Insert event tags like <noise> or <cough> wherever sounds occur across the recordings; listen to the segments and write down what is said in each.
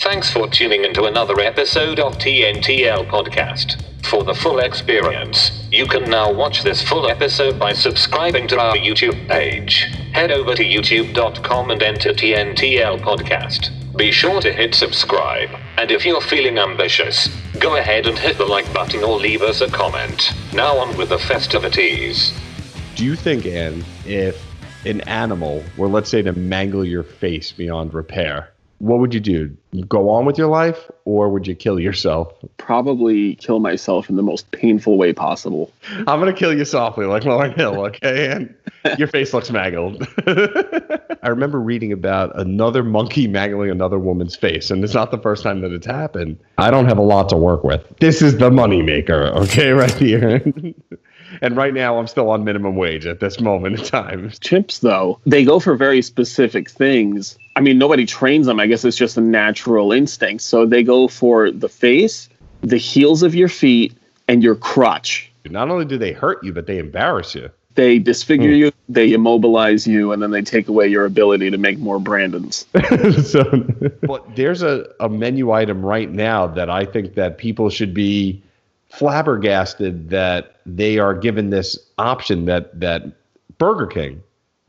Thanks for tuning into another episode of TNTL Podcast. For the full experience, you can now watch this full episode by subscribing to our YouTube page. Head over to youtube.com and enter TNTL Podcast. Be sure to hit subscribe, and if you're feeling ambitious, go ahead and hit the like button or leave us a comment. Now on with the festivities. Do you think, Anne, if an animal were, let's say, to mangle your face beyond repair, what would you do? Go on with your life, or would you kill yourself? Probably kill myself in the most painful way possible. I'm gonna kill you softly, like Lauryn Hill, okay? And <laughs> your face looks mangled. <laughs> I remember reading about another monkey mangling another woman's face, and it's not the first time that it's happened. I don't have a lot to work with. This is the moneymaker, okay, right here. <laughs> and right now, I'm still on minimum wage at this moment in time. <laughs> Chimps, though, they go for very specific things. I mean, nobody trains them. I guess it's just a natural instinct. So they go for the face, the heels of your feet, and your crotch. Not only do they hurt you, but they embarrass you. They hmm. disfigure you, they immobilize you, and then they take away your ability to make more Brandons. <laughs> so, <laughs> but there's a, a menu item right now that I think that people should be flabbergasted that they are given this option that that Burger King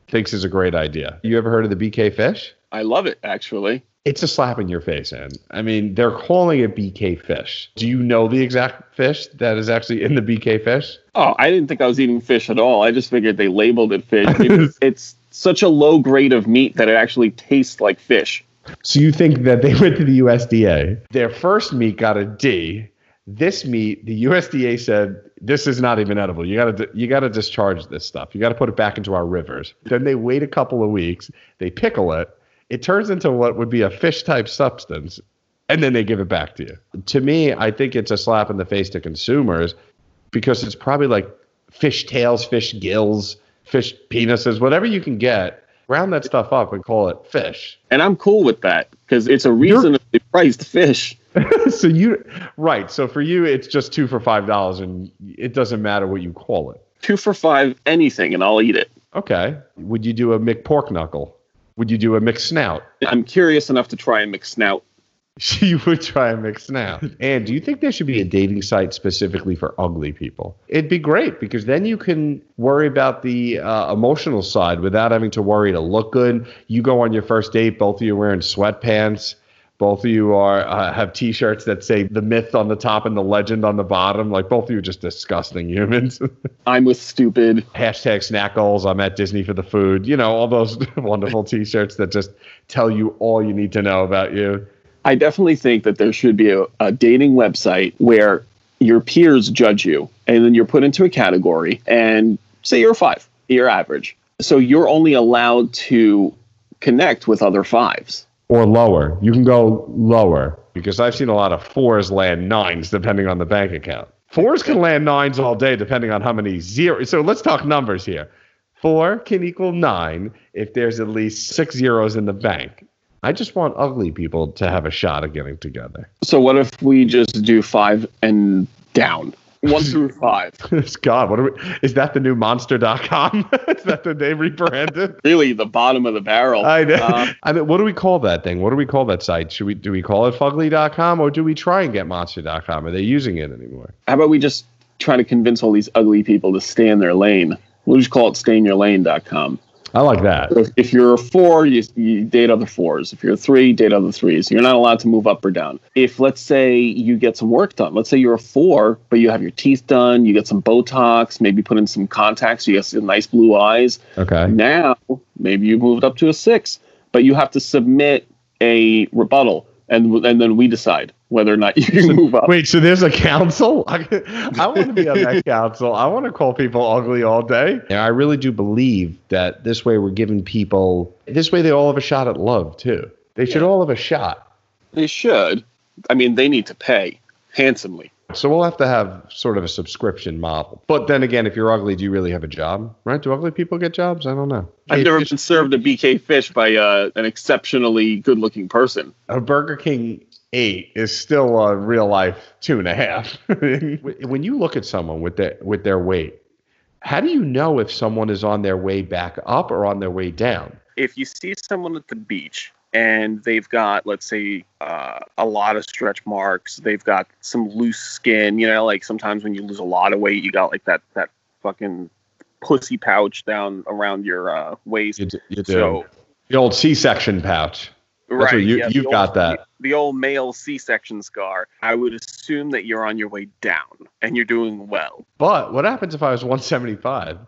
thinks is a great idea. You ever heard of the BK fish? I love it, actually. It's a slap in your face, and I mean they're calling it BK fish. Do you know the exact fish that is actually in the BK fish? Oh, I didn't think I was eating fish at all. I just figured they labeled it fish. because <laughs> it's such a low grade of meat that it actually tastes like fish. So you think that they went to the USDA? Their first meat got a D. This meat, the USDA said this is not even edible. You got to you got to discharge this stuff. You got to put it back into our rivers. Then they wait a couple of weeks. They pickle it. It turns into what would be a fish type substance, and then they give it back to you. To me, I think it's a slap in the face to consumers because it's probably like fish tails, fish gills, fish penises, whatever you can get. Round that stuff up and call it fish. And I'm cool with that because it's a reasonably priced fish. <laughs> so you right. So for you, it's just two for five dollars, and it doesn't matter what you call it. Two for five, anything, and I'll eat it. Okay. Would you do a McPork knuckle? Would you do a McSnout? I'm curious enough to try a mix snout. <laughs> you would try a McSnout. And do you think there should be a dating site specifically for ugly people? It'd be great because then you can worry about the uh, emotional side without having to worry to look good. You go on your first date, both of you are wearing sweatpants. Both of you are uh, have T-shirts that say the myth on the top and the legend on the bottom. Like both of you are just disgusting humans. <laughs> I'm with stupid. Hashtag snackles. I'm at Disney for the food. You know all those <laughs> wonderful T-shirts that just tell you all you need to know about you. I definitely think that there should be a, a dating website where your peers judge you, and then you're put into a category. And say you're a five, you're average, so you're only allowed to connect with other fives or lower. You can go lower because I've seen a lot of fours land nines depending on the bank account. Fours can land nines all day depending on how many zeros. So let's talk numbers here. Four can equal nine if there's at least six zeros in the bank. I just want ugly people to have a shot at getting together. So what if we just do five and down? One through five. <laughs> God, what are we, is that the new monster.com? <laughs> is that the name rebranded? <laughs> Really, the bottom of the barrel. I know. Uh, I mean, what do we call that thing? What do we call that site? Should we do we call it fugly.com or do we try and get monster.com? Are they using it anymore? How about we just try to convince all these ugly people to stay in their lane? We'll just call it stayinyourlane.com. I like that. So if you're a four, you, you date other fours. If you're a three, date other threes. You're not allowed to move up or down. If let's say you get some work done, let's say you're a four, but you have your teeth done, you get some Botox, maybe put in some contacts, you get some nice blue eyes. Okay. Now maybe you moved up to a six, but you have to submit a rebuttal, and and then we decide whether or not you can so, <laughs> move up. Wait, so there's a council? <laughs> I, I want to be on that council. I want to call people ugly all day. Yeah, I really do believe that this way we're giving people, this way they all have a shot at love too. They should all have a shot. They should. I mean, they need to pay handsomely. So we'll have to have sort of a subscription model. But then again, if you're ugly, do you really have a job? Right? Do ugly people get jobs? I don't know. I've never been served a BK fish by uh, an exceptionally good-looking person. A Burger King eight is still a real life two and a half. <laughs> when you look at someone with their with their weight, How do you know if someone is on their way back up or on their way down? If you see someone at the beach and they've got, let's say, uh, a lot of stretch marks, they've got some loose skin, you know, like sometimes when you lose a lot of weight, you got like that that fucking pussy pouch down around your uh, waist. You do. You do. So the old C-section pouch. That's what You, yeah, you've old- got that. The, old male C-section scar. I would assume that you're on your way down and you're doing well. But what happens if I was 175?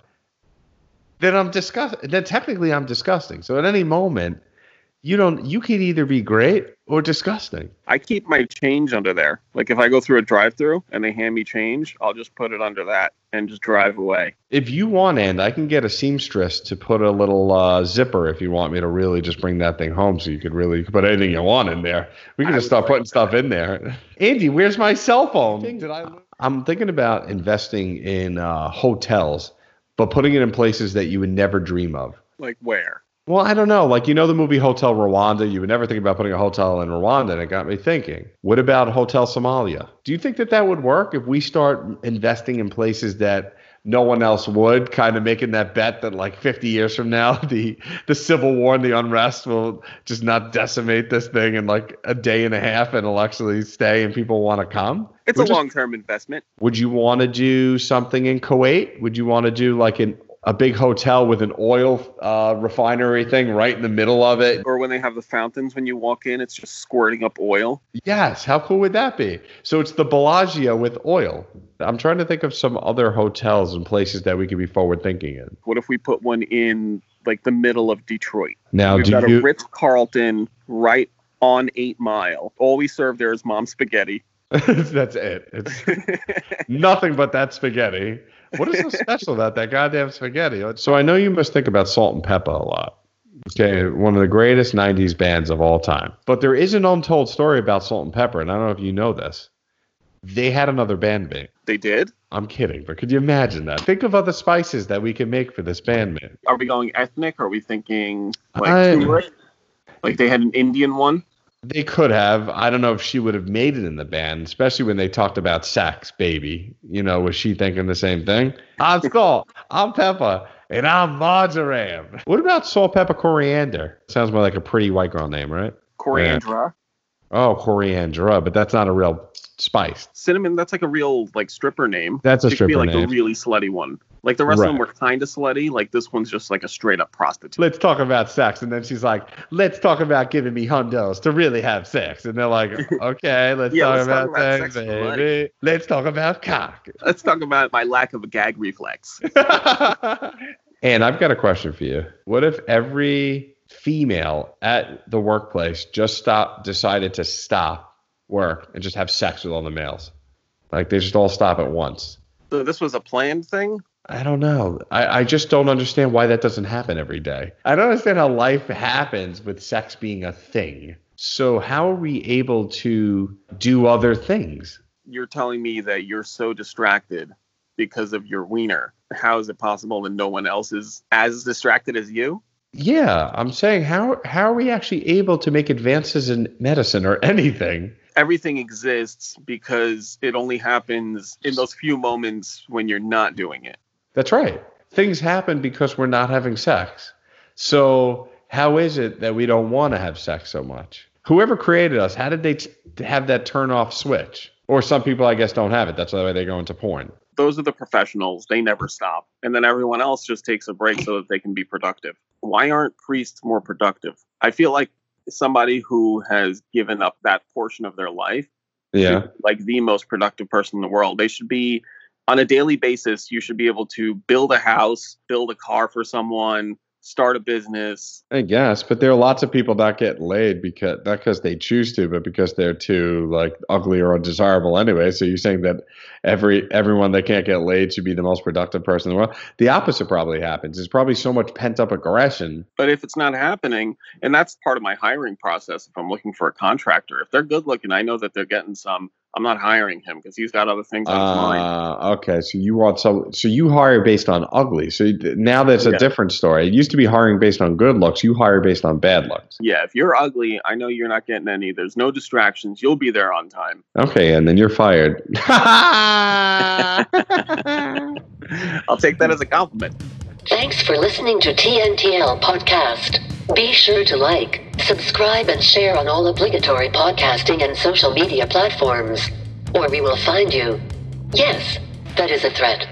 Then I'm disgust. Then technically I'm disgusting. So at any moment, you don't. You can either be great or disgusting. I keep my change under there. Like if I go through a drive-through and they hand me change, I'll just put it under that and just drive away. If you want, and I can get a seamstress to put a little uh, zipper if you want me to really just bring that thing home, so you could really you could put anything you want in there. We can I just start like putting that. stuff in there. Andy, where's my cell phone? Did I? I'm thinking about investing in uh, hotels, but putting it in places that you would never dream of. Like where? Well, I don't know. Like you know the movie Hotel Rwanda, you would never think about putting a hotel in Rwanda, and it got me thinking. What about Hotel Somalia? Do you think that that would work if we start investing in places that no one else would, kind of making that bet that like 50 years from now, <laughs> the the civil war and the unrest will just not decimate this thing in like a day and a half, and it'll actually stay, and people want to come? It's Would a long-term investment. Would you want to do something in Kuwait? Would you want to do like an a big hotel with an oil uh, refinery thing right in the middle of it? Or when they have the fountains when you walk in, it's just squirting up oil. Yes. How cool would that be? So it's the Bellagio with oil. I'm trying to think of some other hotels and places that we could be forward thinking in. What if we put one in like the middle of Detroit? Now, We've got you? a Ritz Carlton right on Eight Mile. All we serve there is mom spaghetti. <laughs> that's it. It's <laughs> nothing but that spaghetti. What is so special about that goddamn spaghetti? So I know you must think about Salt and Pepper a lot. Okay, one of the greatest '90s bands of all time. But there is an untold story about Salt and Pepper, and I don't know if you know this. They had another bandmate. they did. I'm kidding, but could you imagine that? Think of other spices that we can make for this band bandmate. Are we going ethnic? Or Are we thinking like I- turmeric? Like they had an Indian one. They could have. I don't know if she would have made it in the band, especially when they talked about sex, baby. You know, was she thinking the same thing? I'm <laughs> salt, I'm pepper, and I'm marjoram. What about salt, pepper, coriander? Sounds more like a pretty white girl name, right? Coriandra. Oh, coriandra, but that's not a real spice. Cinnamon, that's like a real like stripper name. That's a It could be stripper like name. a really slutty one. Like the rest of them were kind of slutty. Like this one's just like a straight up prostitute. Let's talk about sex. And then she's like, let's talk about giving me hundos to really have sex. And they're like, <laughs> okay, let's Yeah, talk let's talk about about sex, sex, baby. Let's talk about cock. <laughs> Let's talk about my lack of a gag reflex. <laughs> and I've got a question for you. What if every female at the workplace just stop decided to stop work and just have sex with all the males? Like they just all stop at once. So this was a planned thing. I don't know. I, I just don't understand why that doesn't happen every day. I don't understand how life happens with sex being a thing. So how are we able to do other things? You're telling me that you're so distracted because of your wiener. How is it possible that no one else is as distracted as you? Yeah, I'm saying how how are we actually able to make advances in medicine or anything? Everything exists because it only happens in those few moments when you're not doing it. That's right. Things happen because we're not having sex. So how is it that we don't want to have sex so much? Whoever created us, how did they t- have that turn off switch? Or some people, I guess, don't have it. That's why they go into porn. Those are the professionals. They never stop. And then everyone else just takes a break so that they can be productive. Why aren't priests more productive? I feel like somebody who has given up that portion of their life Yeah. like the most productive person in the world. They should be on a daily basis. You should be able to build a house, build a car for someone, start a business. I guess, but there are lots of people that get laid because not because they choose to, but because they're too like ugly or undesirable anyway. So you're saying that every everyone that can't get laid should be the most productive person in the world. The opposite probably happens. There's probably so much pent up aggression. But if it's not happening, and that's part of my hiring process, if I'm looking for a contractor, if they're good looking, I know that they're getting some I'm not hiring him because he's got other things on his mind. Uh, okay, so you want some? So you hire based on ugly. So th- now that's a different story. It used to be hiring based on good looks. You hire based on bad looks. Yeah, if you're ugly, I know you're not getting any. There's no distractions. You'll be there on time. Okay, and then you're fired. <laughs> I'll take that as a compliment. Thanks for listening to TNTL Podcast. Be sure to like, subscribe, and share on all obligatory podcasting and social media platforms, or we will find you. Yes, that is a threat.